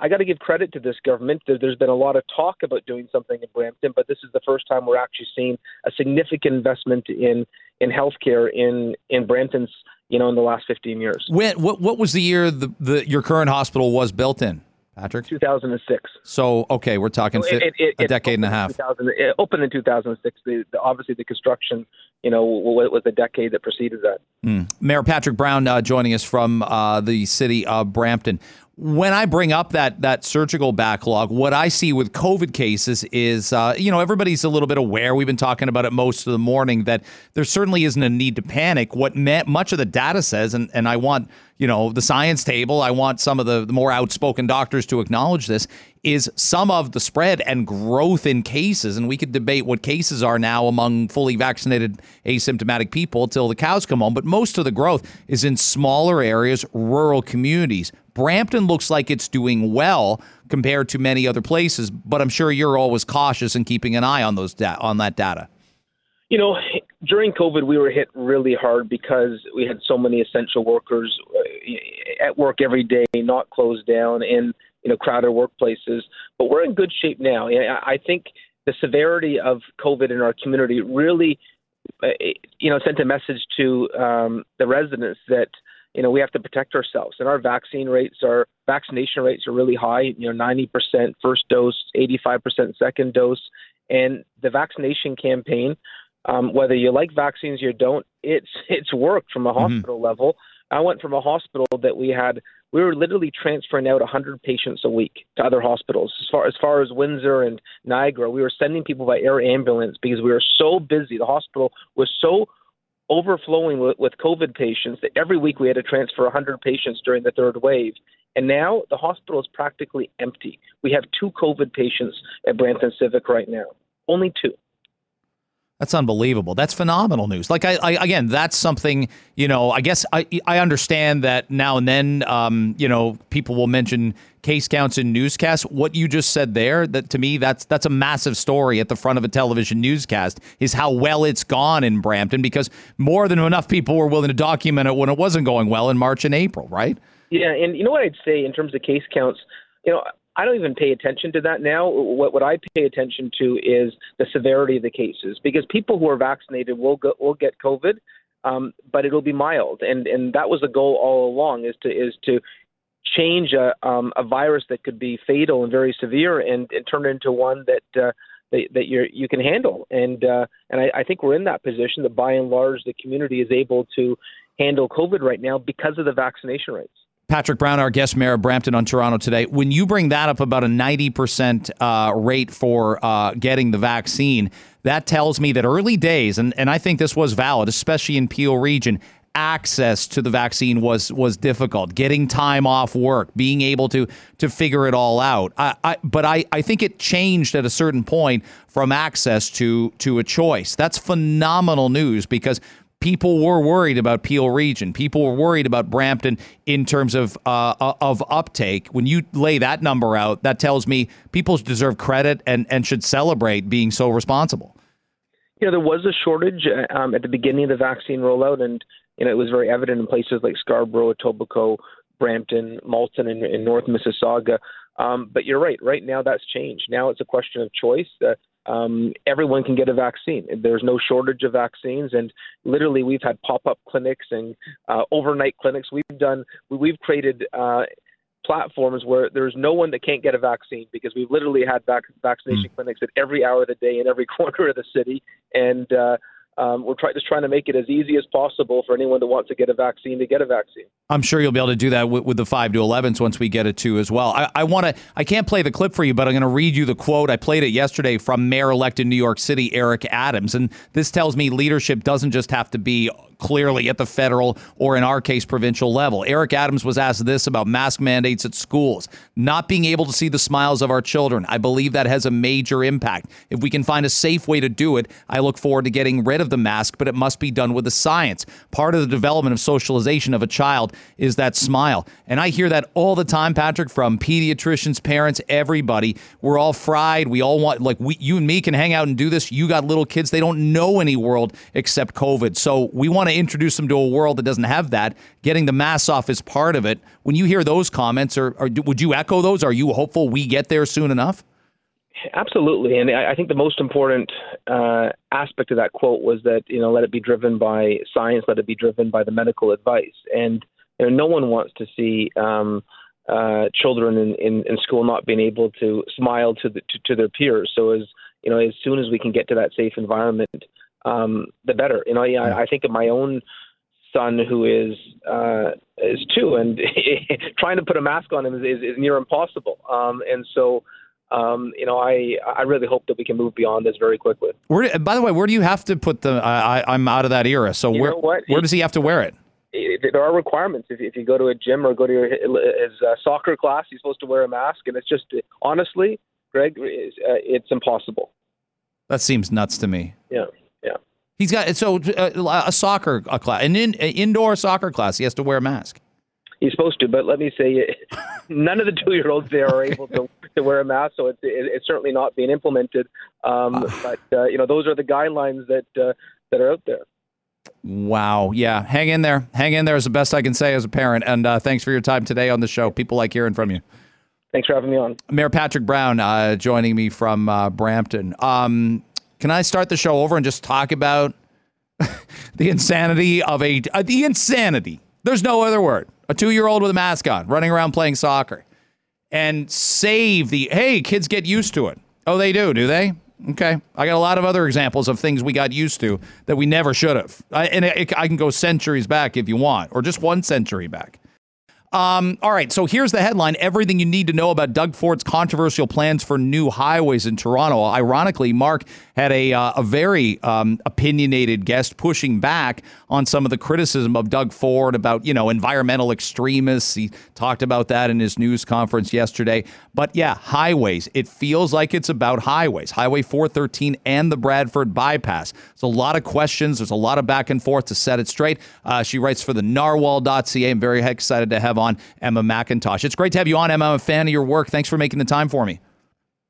I got to give credit to this government. There's been a lot of talk about doing something in Brampton, but this is the first time we're actually seeing a significant investment in in healthcare in in Brampton's, you know, in the last 15 years. When, what what was the year the, the your current hospital was built in? Patrick? 2006. So, okay, we're talking it, it, it, a decade and a half. It opened in 2006. The, the, obviously, the construction, you know, was a decade that preceded that. Mm. Mayor Patrick Brown uh, joining us from uh, the city of Brampton when I bring up that that surgical backlog, what I see with COVID cases is, uh, you know, everybody's a little bit aware. We've been talking about it most of the morning that there certainly isn't a need to panic. What much of the data says, and, and I want, you know, the science table, I want some of the, the more outspoken doctors to acknowledge this, is some of the spread and growth in cases. And we could debate what cases are now among fully vaccinated asymptomatic people till the cows come home. But most of the growth is in smaller areas, rural communities Brampton looks like it's doing well compared to many other places, but I'm sure you're always cautious and keeping an eye on those da- on that data. You know, during COVID, we were hit really hard because we had so many essential workers uh, at work every day, not closed down in you know crowded workplaces. But we're in good shape now. I think the severity of COVID in our community really, uh, you know, sent a message to um, the residents that you know, we have to protect ourselves. And our vaccine rates are vaccination rates are really high. You know, 90% first dose, 85% second dose, and the vaccination campaign. Um, whether you like vaccines or you don't, it's it's worked from a mm-hmm. hospital mm-hmm. level. I went from a hospital that we had we were literally transferring out 100 patients a week to other hospitals. As far as far as Windsor and Niagara, we were sending people by air ambulance because we were so busy. The hospital was so overflowing with, with COVID patients that every week we had to transfer 100 patients during the third wave. And now the hospital is practically empty. We have two COVID patients at Brampton Civic right now, only two. That's unbelievable. That's phenomenal news. Like I, I, again, that's something you know. I guess I I understand that now and then. Um, you know, people will mention case counts in newscasts. What you just said there, that to me, that's that's a massive story at the front of a television newscast. Is how well it's gone in Brampton because more than enough people were willing to document it when it wasn't going well in March and April, right? Yeah, and you know what I'd say in terms of case counts. You know, I don't even pay attention to that now. What what I pay attention to is the severity of the cases because people who are vaccinated will go, will get COVID, um, but it'll be mild, and and that was the goal all along is to is to change a um, a virus that could be fatal and very severe and, and turn it into one that uh, that, you you can handle. And uh, and I, I think we're in that position that by and large the community is able to handle COVID right now because of the vaccination rates. Patrick Brown, our guest mayor of Brampton on Toronto today. When you bring that up about a 90% uh, rate for uh, getting the vaccine, that tells me that early days, and, and I think this was valid, especially in Peel region, access to the vaccine was was difficult. Getting time off work, being able to to figure it all out. I, I, but I, I think it changed at a certain point from access to to a choice. That's phenomenal news because people were worried about Peel Region. People were worried about Brampton in terms of uh, uh, of uptake. When you lay that number out, that tells me people deserve credit and, and should celebrate being so responsible. You know, there was a shortage uh, um, at the beginning of the vaccine rollout, and you know it was very evident in places like Scarborough, Etobicoke, Brampton, Malton, and, North Mississauga. Um, but you're right. Right now, that's changed. Now it's a question of choice. Uh, um, everyone can get a vaccine. There's no shortage of vaccines, and literally, we've had pop-up clinics and uh, overnight clinics. We've done. We've created. Uh, platforms where there's no one that can't get a vaccine because we've literally had vac- vaccination mm. clinics at every hour of the day in every corner of the city, and uh, um, we're try- just trying to make it as easy as possible for anyone that wants to get a vaccine to get a vaccine. I'm sure you'll be able to do that with, with the five to 11s once we get it to as well. I, I want to. I can't play the clip for you, but I'm going to read you the quote. I played it yesterday from Mayor-elect in New York City, Eric Adams, and this tells me leadership doesn't just have to be clearly at the federal or, in our case, provincial level. Eric Adams was asked this about mask mandates at schools, not being able to see the smiles of our children. I believe that has a major impact. If we can find a safe way to do it, I look forward to getting rid of the mask, but it must be done with the science. Part of the development of socialization of a child is that smile. And I hear that all the time, Patrick, from pediatricians, parents, everybody. We're all fried. We all want, like, we, you and me can hang out and do this. You got little kids, they don't know any world except COVID. So we want to introduce them to a world that doesn't have that. Getting the mass off is part of it. When you hear those comments, or, or would you echo those? Are you hopeful we get there soon enough? Absolutely, and I think the most important uh, aspect of that quote was that you know let it be driven by science, let it be driven by the medical advice, and you know, no one wants to see um, uh, children in, in, in school not being able to smile to the to, to their peers. So as you know, as soon as we can get to that safe environment, um, the better. You know, yeah, I, I think of my own son who is uh, is two, and trying to put a mask on him is, is, is near impossible. Um, and so, um, you know, I I really hope that we can move beyond this very quickly. Where, by the way, where do you have to put the? I, I'm out of that era. So you where where does he have to wear it? There are requirements. If, if you go to a gym or go to your, his uh, soccer class, he's supposed to wear a mask, and it's just honestly, Greg, it's, uh, it's impossible. That seems nuts to me. Yeah. Yeah. He's got so uh, a soccer a class, an in, indoor soccer class. He has to wear a mask. He's supposed to, but let me say, none of the two-year-olds there are able to, to wear a mask, so it's, it's certainly not being implemented. Um, uh, but uh, you know, those are the guidelines that uh, that are out there. Wow. Yeah. Hang in there. Hang in there is the best I can say as a parent. And uh, thanks for your time today on the show. People like hearing from you. Thanks for having me on. Mayor Patrick Brown uh, joining me from uh, Brampton. Um, can I start the show over and just talk about the insanity of a uh, the insanity? There's no other word. A two year old with a mask on, running around playing soccer, and save the hey kids get used to it. Oh, they do, do they? Okay, I got a lot of other examples of things we got used to that we never should have. And it, I can go centuries back if you want, or just one century back. Um, all right, so here's the headline everything you need to know about Doug Ford's controversial plans for new highways in Toronto. Ironically, Mark had a, uh, a very um, opinionated guest pushing back on some of the criticism of Doug Ford about, you know, environmental extremists. He talked about that in his news conference yesterday. But yeah, highways. It feels like it's about highways, Highway 413 and the Bradford bypass. There's a lot of questions. There's a lot of back and forth to set it straight. Uh, she writes for the narwhal.ca. I'm very excited to have on Emma McIntosh. It's great to have you on, Emma. I'm a fan of your work. Thanks for making the time for me.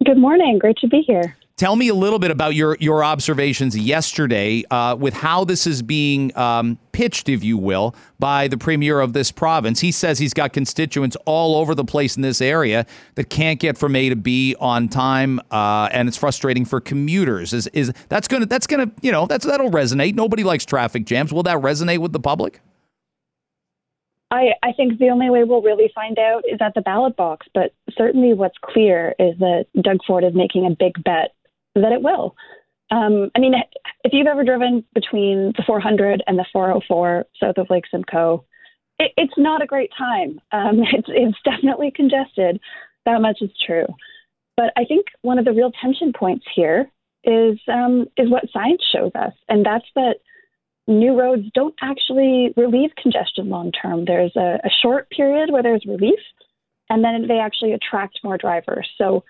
Good morning. Great to be here. Tell me a little bit about your your observations yesterday uh, with how this is being um, pitched, if you will, by the premier of this province. He says he's got constituents all over the place in this area that can't get from A to B on time, uh, and it's frustrating for commuters. Is is that's gonna that's gonna you know that's that'll resonate. Nobody likes traffic jams. Will that resonate with the public? I, I think the only way we'll really find out is at the ballot box. But certainly, what's clear is that Doug Ford is making a big bet that it will. Um, I mean, if you've ever driven between the 400 and the 404 south of Lake Simcoe, it, it's not a great time. Um, it's, it's definitely congested. That much is true. But I think one of the real tension points here is um, is what science shows us, and that's that new roads don't actually relieve congestion long term. There's a, a, short period where there's relief, and then they actually attract more drivers. So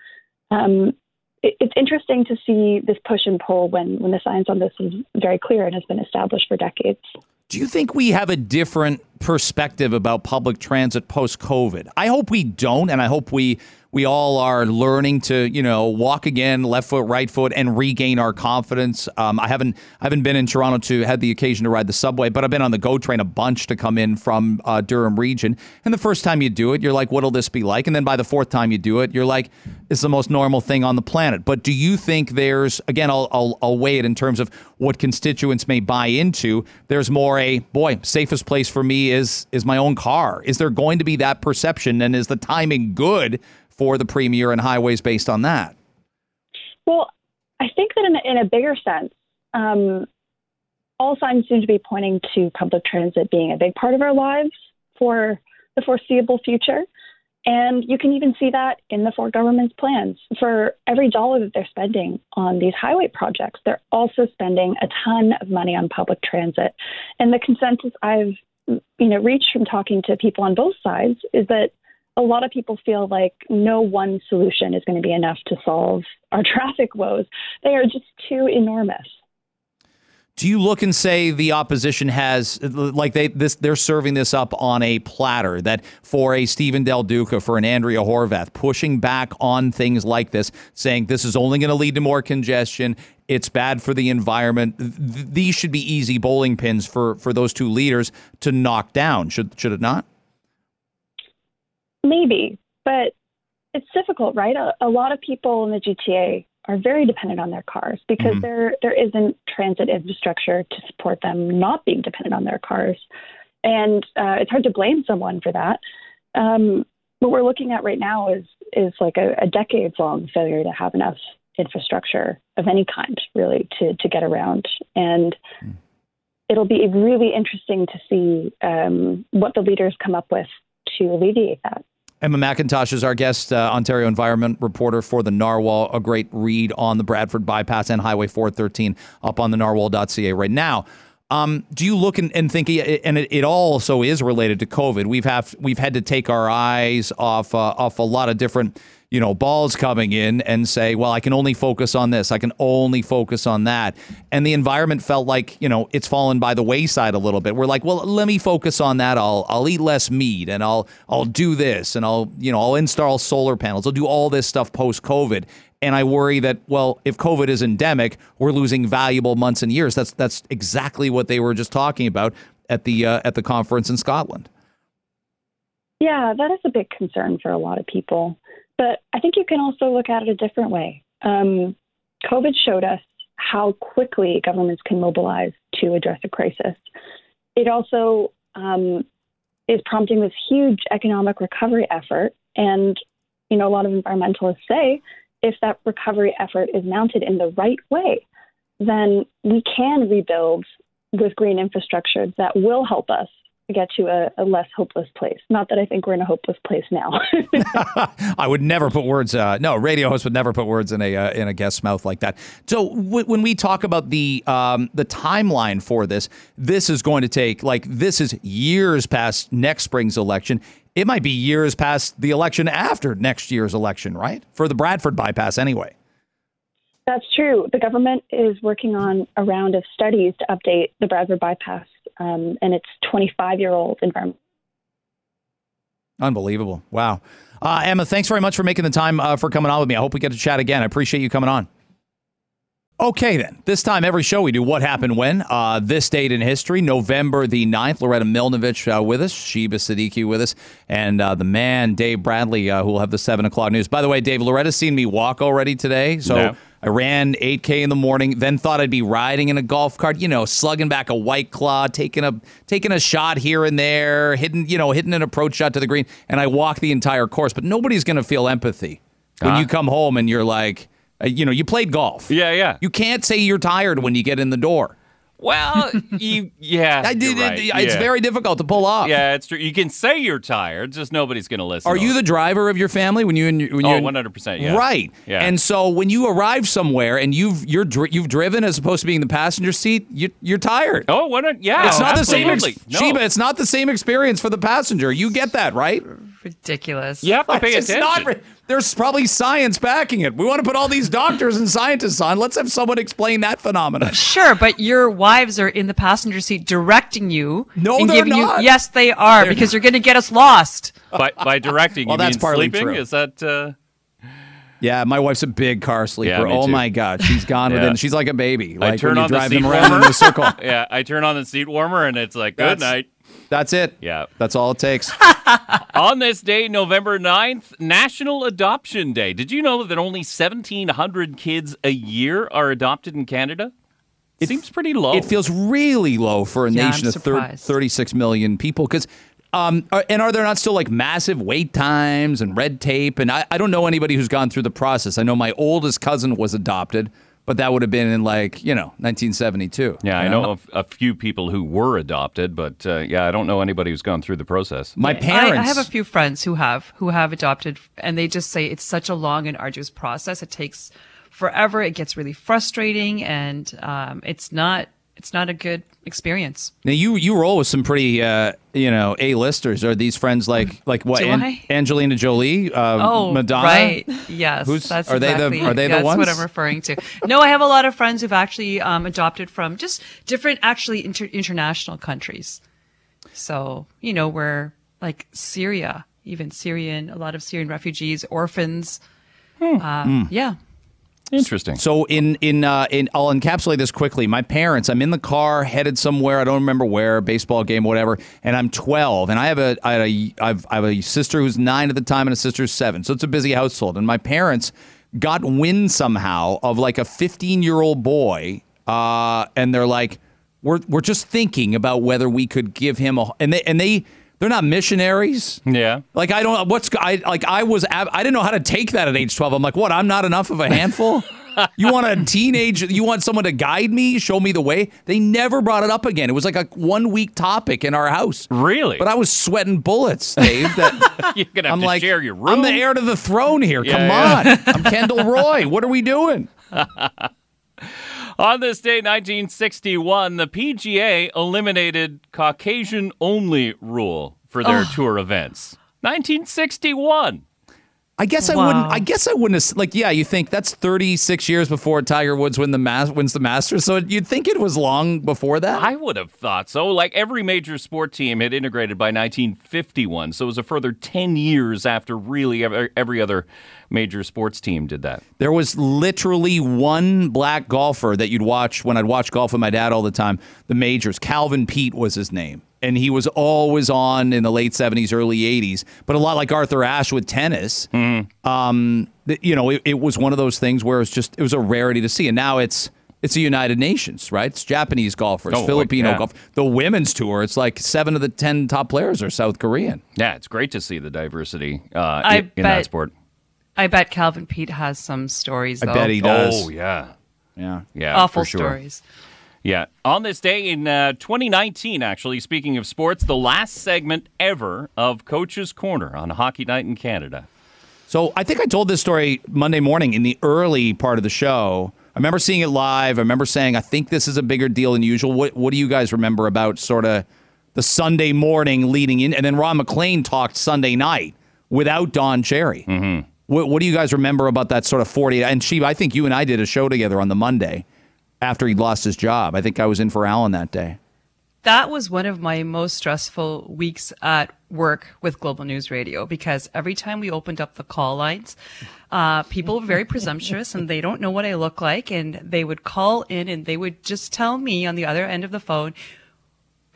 um, it, it's interesting to see this push and pull when, when the science on this is very clear and has been established for decades. Do you think we have a different perspective about public transit post COVID? I hope we don't, and I hope we we all are learning to, you know, walk again, left foot, right foot, and regain our confidence. Um, I haven't I haven't been in Toronto to had the occasion to ride the subway, but I've been on the GO train a bunch to come in from uh, Durham region. And the first time you do it, you're like, what'll this be like? And then by the fourth time you do it, you're like, it's the most normal thing on the planet. But do you think there's again, I'll, I'll, I'll weigh it in terms of what constituents may buy into. There's more a boy safest place for me is is my own car. Is there going to be that perception, and is the timing good for the premier and highways based on that? Well, I think that in a, in a bigger sense, um, all signs seem to be pointing to public transit being a big part of our lives for the foreseeable future. And you can even see that in the Ford government's plans. For every dollar that they're spending on these highway projects, they're also spending a ton of money on public transit. And the consensus I've you know reached from talking to people on both sides is that a lot of people feel like no one solution is going to be enough to solve our traffic woes. They are just too enormous. Do you look and say the opposition has like they this they're serving this up on a platter that for a Steven Del Duca, for an Andrea Horwath pushing back on things like this, saying this is only going to lead to more congestion. It's bad for the environment. These should be easy bowling pins for for those two leaders to knock down. Should should it not? Maybe, but it's difficult, right? A, a lot of people in the GTA are very dependent on their cars because mm-hmm. there there isn't transit infrastructure to support them not being dependent on their cars, and uh, it's hard to blame someone for that. Um, what we're looking at right now is is like a, a decades long failure to have enough infrastructure of any kind really to to get around and. Mm. It'll be really interesting to see um, what the leaders come up with to alleviate that. Emma McIntosh is our guest, uh, Ontario environment reporter for the Narwhal. A great read on the Bradford bypass and Highway 413 up on the narwhal.ca right now. Um, do you look and, and think, and it, it, also is related to COVID? We've have we've had to take our eyes off uh, off a lot of different you know, balls coming in and say, well, I can only focus on this. I can only focus on that. And the environment felt like, you know, it's fallen by the wayside a little bit. We're like, well, let me focus on that. I'll I'll eat less meat and I'll I'll do this and I'll, you know, I'll install solar panels. I'll do all this stuff post COVID. And I worry that, well, if COVID is endemic, we're losing valuable months and years. That's that's exactly what they were just talking about at the uh, at the conference in Scotland. Yeah, that is a big concern for a lot of people. But I think you can also look at it a different way. Um, COVID showed us how quickly governments can mobilize to address a crisis. It also um, is prompting this huge economic recovery effort. And, you know, a lot of environmentalists say if that recovery effort is mounted in the right way, then we can rebuild with green infrastructure that will help us get to a, a, less hopeless place. Not that I think we're in a hopeless place now. I would never put words. Uh, no, radio host would never put words in a uh, in a guest's mouth like that. So w- when we talk about the um, the timeline for this, this is going to take like this is years past next spring's election. It might be years past the election after next year's election, right? For the Bradford bypass, anyway. That's true. The government is working on a round of studies to update the Bradford bypass um, and its 25 year old environment. Unbelievable. Wow. Uh, Emma, thanks very much for making the time uh, for coming on with me. I hope we get to chat again. I appreciate you coming on. Okay, then. This time, every show we do What Happened When. Uh, this date in history, November the 9th. Loretta Milnovich uh, with us, Sheba Siddiqui with us, and uh, the man, Dave Bradley, uh, who will have the 7 o'clock news. By the way, Dave, Loretta's seen me walk already today. So no. I ran 8K in the morning, then thought I'd be riding in a golf cart, you know, slugging back a white claw, taking a taking a shot here and there, hitting, you know, hitting an approach shot to the green, and I walk the entire course. But nobody's going to feel empathy when uh you come home and you're like, uh, you know, you played golf. Yeah, yeah. You can't say you're tired when you get in the door. Well, you yeah, I did. Right. It's yeah. very difficult to pull off. Yeah, it's true. You can say you're tired, just nobody's going to listen. Are you the driver of your family when you and when you? Oh, one hundred percent. Yeah. Right. Yeah. And so when you arrive somewhere and you've you're you've driven as opposed to being in the passenger seat, you you're tired. Oh, what? A, yeah. It's not absolutely. the same. Ex- no. Sheba, it's not the same experience for the passenger. You get that, right? Ridiculous. You have to pay it's attention. Not, there's probably science backing it. We want to put all these doctors and scientists on. Let's have someone explain that phenomenon. Sure, but your wives are in the passenger seat directing you. No, and they're giving not. You, yes, they are they're because not. you're going to get us lost. By, by directing, well, you that's mean sleeping? True. Is that? Uh... Yeah, my wife's a big car sleeper. Yeah, oh my god, she's gone Yeah. within. She's like a baby. Like I turn when you on the drive seat them around in warmer. a circle. yeah, I turn on the seat warmer and it's like, good That's- night. That's it. Yeah. That's all it takes. On this day, November 9th, National Adoption Day. Did you know that only 1,700 kids a year are adopted in Canada? It seems pretty low. It feels really low for a Yeah, nation I'm of thir- 36 million people. Because, um, are, and are there not still like massive wait times and red tape? And I, I don't know anybody who's gone through the process. I know my oldest cousin was adopted, but that would have been in like you know 1972. yeah, I you know of a few people who were adopted, but uh, yeah, I don't know anybody who's gone through the process. My I, parents. I have a few friends who have who have adopted, and they just say it's such a long and arduous process. It takes forever. It gets really frustrating, and um, it's not it's not a good experience. Now you you roll with some pretty uh, you know a listers. Are these friends like like what An- Angelina Jolie, uh, Oh, Madonna? right. Yes, Who's- that's are they the- exactly, are they the that's ones? what I'm referring to. No, I have a lot of friends who've actually um, adopted from just different, actually inter- international countries. So you know, we're like Syria, even Syrian, a lot of Syrian refugees, orphans. Uh, Yeah. Interesting. So in in uh, in I'll encapsulate this quickly. My parents, I'm in the car headed somewhere. I don't remember where, baseball game, whatever. And I'm 12, and I have a I, had a, I've, I have a sister who's nine at the time and a sister who's seven. So it's a busy household. And my parents got wind somehow of like a 15 year old boy, uh, and they're like, we're we're just thinking about whether we could give him a and they and they they're not missionaries. yeah. Like I don't what's I like I was I didn't know how to take that at age 12. I'm like, "What? I'm not enough of a handful?" you want a teenage you want someone to guide me, show me the way? They never brought it up again. It was like a one week topic in our house. Really? But I was sweating bullets, Dave. That You're going to have I'm to like share your room. I'm the heir to the throne here. Yeah, Come yeah. on. I'm Kendall Roy. What are we doing? On this day, 1961, the PGA eliminated Caucasian only rule for their tour events. 1961. I guess I Wow. wouldn't. I guess I wouldn't. Have, like, yeah, you think that's 36 years before Tiger Woods win the mas- wins the Masters. So you'd think it was long before that. I would have thought so. Like every major sport team had integrated by 1951, so it was a further 10 years after really every, every other major sports team did that. There was literally one black golfer that you'd watch when I'd watch golf with my dad all the time, the majors. Calvin Peete was his name. And he was always on in the late 70s, early 80s. But a lot like Arthur Ashe with tennis, um, you know, it, it was one of those things where it was just, it was a rarity to see. And now it's, it's the United Nations, right? It's Japanese golfers, Oh, Filipino yeah. golf. The women's tour, it's like seven of the 10 top players are South Korean. Yeah, it's great to see the diversity uh, I in, in that sport. I bet Calvin Peete has some stories. I bet he does. Oh, yeah. Yeah. Yeah, awful for sure. stories. Yeah. On this day in uh, 2019, actually, speaking of sports, the last segment ever of Coach's Corner on Hockey Night in Canada. So I think I told this story Monday morning in the early part of the show. I remember seeing it live. I remember saying, I think this is a bigger deal than usual. What What do you guys remember about sort of the Sunday morning leading in? And then Ron MacLean talked Sunday night without Don Cherry. Mm-hmm. What, what do you guys remember about that sort of 40? And she, I think you and I did a show together on the Monday after he lost his job. I think I was in for Alan that day. That was one of my most stressful weeks at work with Global News Radio because every time we opened up the call lines, uh, people were very presumptuous and they don't know what I look like. And they would call in and they would just tell me on the other end of the phone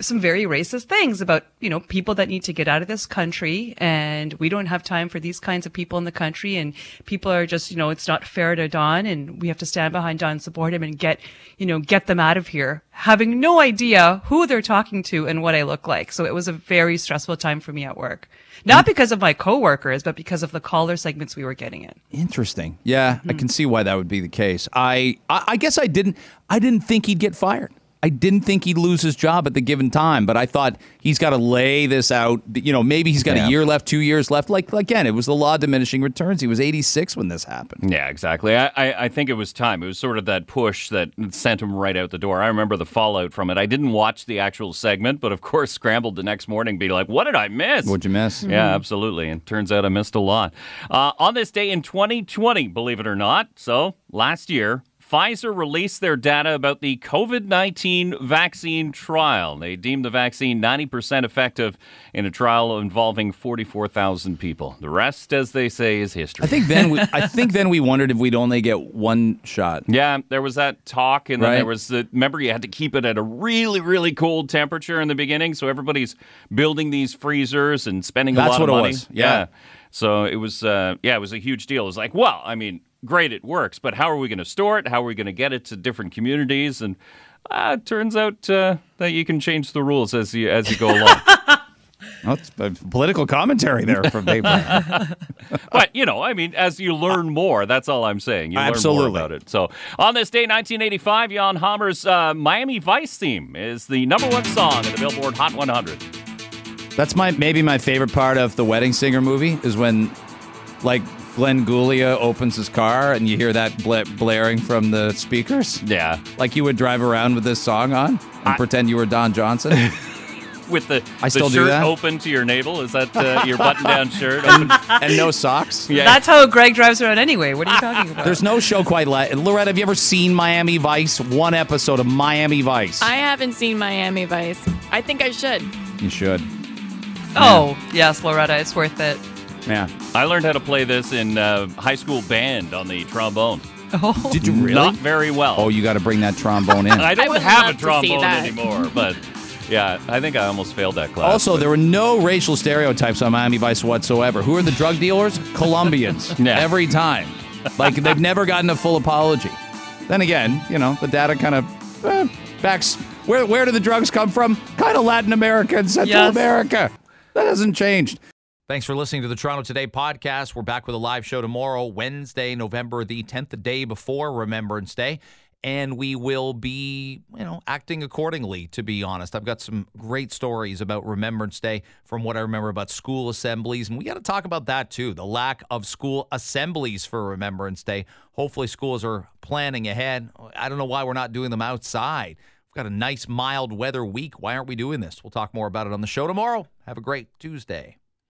some very racist things about, you know, people that need to get out of this country and we don't have time for these kinds of people in the country and people are just, you know, it's not fair to Don and we have to stand behind Don, support him and get, you know, get them out of here, having no idea who they're talking to and what I look like. So it was a very stressful time for me at work. Not mm. because of my coworkers, but because of the caller segments we were getting in. Interesting. Yeah, I can mm-hmm. see why that would be the case. I, I I guess I didn't I didn't think he'd get fired. I didn't think he'd lose his job at the given time, but I thought he's got to lay this out. You know, maybe he's got Yeah. a year left, two years left. Like again, it was the law of diminishing returns. He was 86 when this happened. Yeah, exactly. I, I, I think it was time. It was sort of that push that sent him right out the door. I remember the fallout from it. I didn't watch the actual segment, but of course, scrambled the next morning, be like, "What did I miss?" What'd you miss? Yeah, absolutely. And turns out I missed a lot. Uh, on this day in 2020, believe it or not, so last year, Pfizer released their data about the COVID 19 vaccine trial. They deemed the vaccine 90% effective in a trial involving 44,000 people. The rest, as they say, is history. I think then we, I think then we wondered if we'd only get one shot. Yeah, there was that talk, and then Right. there was the. Remember, you had to keep it at a really, really cold temperature in the beginning, so everybody's building these freezers and spending a That's lot what of it money. was, yeah. So it was, uh, yeah, it was a huge deal. It was like, well, I mean, great, it works, but how are we going to store it? How are we going to get it to different communities? And uh, it turns out uh, that you can change the rules as you as you go along. That's it's a political commentary there from Dave. but you know, I mean, as you learn more, that's all I'm saying. You learn more about it. So on this day, 1985, Jan Hammer's uh, Miami Vice theme is the number one song in the Billboard Hot 100. That's my maybe my favorite part of the Wedding Singer movie is when, like, Glenn Guglia opens his car and you hear that bla- blaring from the speakers. Yeah, Like you would drive around with this song on and pretend you were Don Johnson. with the, I the still do shirt that. open to your navel. Is that uh, your button-down shirt? Open? and no socks. Yeah. That's how Greg drives around anyway. What are you talking about? There's no show quite like Loretta. Have you ever seen Miami Vice? One episode of Miami Vice. I haven't seen Miami Vice. I think I should. you should. oh, yes, Loretta, it's worth it. Yeah. I learned how to play this in uh, high school band on the trombone. Oh, Did you really? Not very well. Oh, you got to bring that trombone in. I don't would have a trombone anymore, but yeah, I think I almost failed that class. Also, there were no racial stereotypes on Miami Vice whatsoever. Who are the drug dealers? Colombians. Yeah. Every time. Like, they've never gotten a full apology. Then again, you know, the data kind of eh, backs. Where, where do the drugs come from? Kind of Latin America and Central Yes. America. That hasn't changed. Thanks for listening to the Toronto Today podcast. We're back with a live show tomorrow, Wednesday, November the 10th, the day before Remembrance Day. And we will be, you know, acting accordingly, to be honest. I've got some great stories about Remembrance Day from what I remember about school assemblies. And we got to talk about that too the lack of school assemblies for Remembrance Day. Hopefully, schools are planning ahead. I don't know why we're not doing them outside. We've got a nice mild weather week. Why aren't we doing this? We'll talk more about it on the show tomorrow. Have a great Tuesday.